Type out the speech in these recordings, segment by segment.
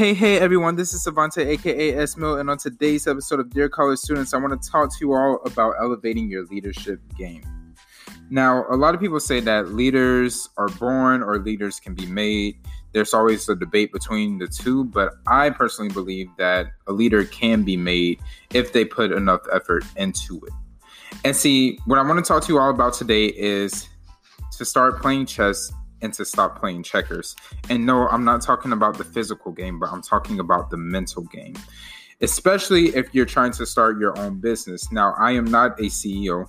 Hey, hey, everyone, this is Savante, aka S Mill, and on today's episode of Dear College Students, I want to talk to you all about elevating your leadership game. Now, a lot of people say that leaders are born or leaders can be made. There's always a debate between the two, but I personally believe that a leader can be made if they put enough effort into it. And see, what I want to talk to you all about today is to start playing chess and to stop playing checkers. And no, I'm not talking about the physical game, but I'm talking about the mental game, especially if you're trying to start your own business. Now, I am not a CEO,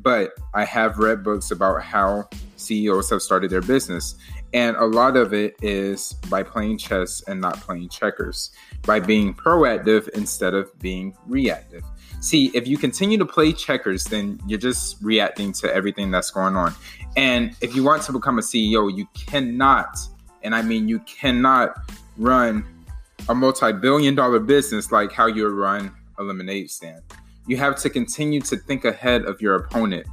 but I have read books about how CEOs have started their business. And a lot of it is by playing chess and not playing checkers, by being proactive instead of being reactive. See, if you continue to play checkers, then you're just reacting to everything that's going on. And if you want to become a CEO, you cannot, and I mean you cannot run a multi-billion dollar business like how you run a lemonade stand. You have to continue to think ahead of your opponent.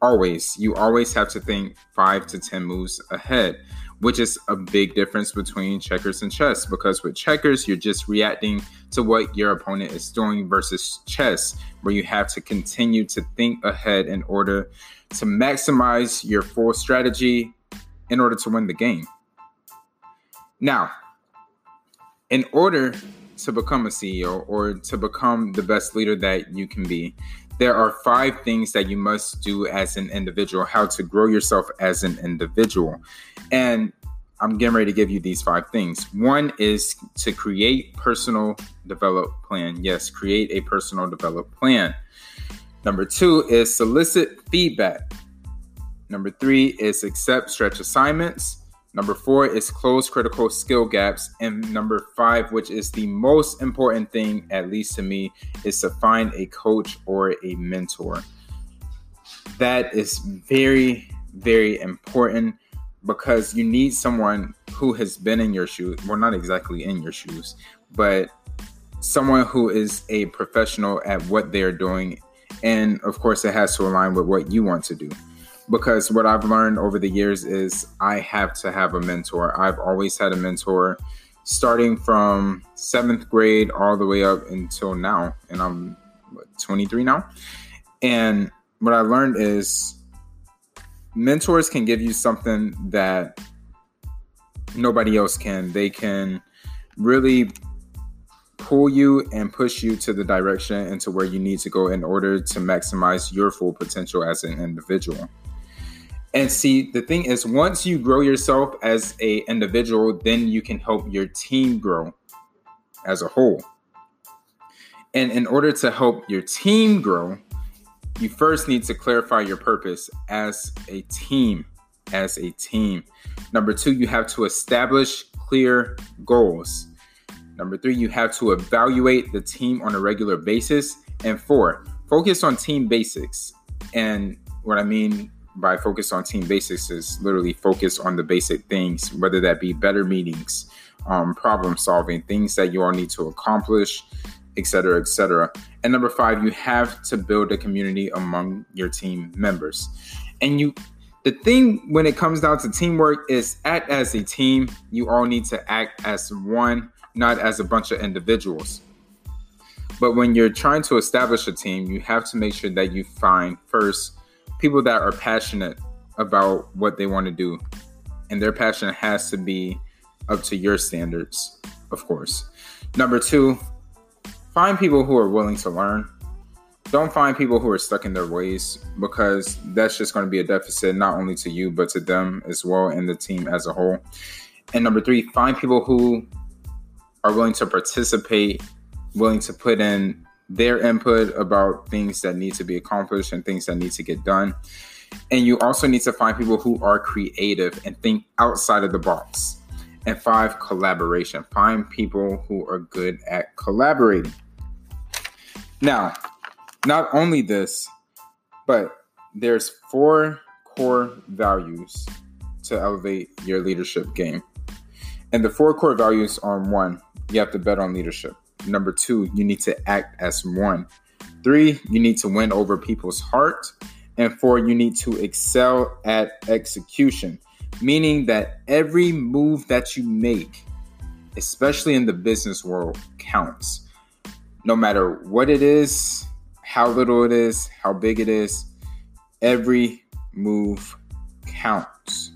Always, you always have to think five to 10 moves ahead, which is a big difference between checkers and chess. Because with checkers, you're just reacting to what your opponent is doing versus chess, where you have to continue to think ahead in order to maximize your full strategy in order to win the game. Now, in order to become a CEO or to become the best leader that you can be, there are five things that you must do as an individual, how to grow yourself as an individual. And I'm getting ready to give you these five things. One is to create personal develop plan. Yes, create a personal develop plan. Number two is solicit feedback. Number three is accept stretch assignments. Number four is close critical skill gaps. And number five, which is the most important thing, at least to me, is to find a coach or a mentor. That is very, very important because you need someone who has been in your shoes. Well, not exactly in your shoes, but someone who is a professional at what they're doing. And of course, it has to align with what you want to do because what I've learned over the years is I have to have a mentor. I've always had a mentor starting from seventh grade all the way up until now. And I'm what, 23 now. And what I learned is mentors can give you something that nobody else can. They can really pull you and push you to the direction and to where you need to go in order to maximize your full potential as an individual. And see, the thing is, once you grow yourself as a individual, then you can help your team grow as a whole. And in order to help your team grow, you first need to clarify your purpose as a team. As a team. Number two, you have to establish clear goals. Number three, you have to evaluate the team on a regular basis. And four, focus on team basics. And what I mean by focus on team basics is literally focus on the basic things, whether that be better meetings, um, problem solving, things that you all need to accomplish, etc., etc. And number five, you have to build a community among your team members. And you, the thing when it comes down to teamwork is act as a team. You all need to act as one, not as a bunch of individuals. But when you're trying to establish a team, you have to make sure that you find first people that are passionate about what they want to do. And their passion has to be up to your standards, of course. Number two, find people who are willing to learn. Don't find people who are stuck in their ways because that's just going to be a deficit not only to you, but to them as well and the team as a whole. And number three, find people who are willing to participate, willing to put in their input about things that need to be accomplished and things that need to get done. And you also need to find people who are creative and think outside of the box. And five, collaboration. Find people who are good at collaborating. Now, not only this, but there's four core values to elevate your leadership game. And the four core values are one, you have to bet on leadership. Number two, you need to act as one. Three, you need to win over people's heart. And four, you need to excel at execution, meaning that every move that you make especially in the business world, counts. No matter what it is, how little it is, how big it is, every move counts.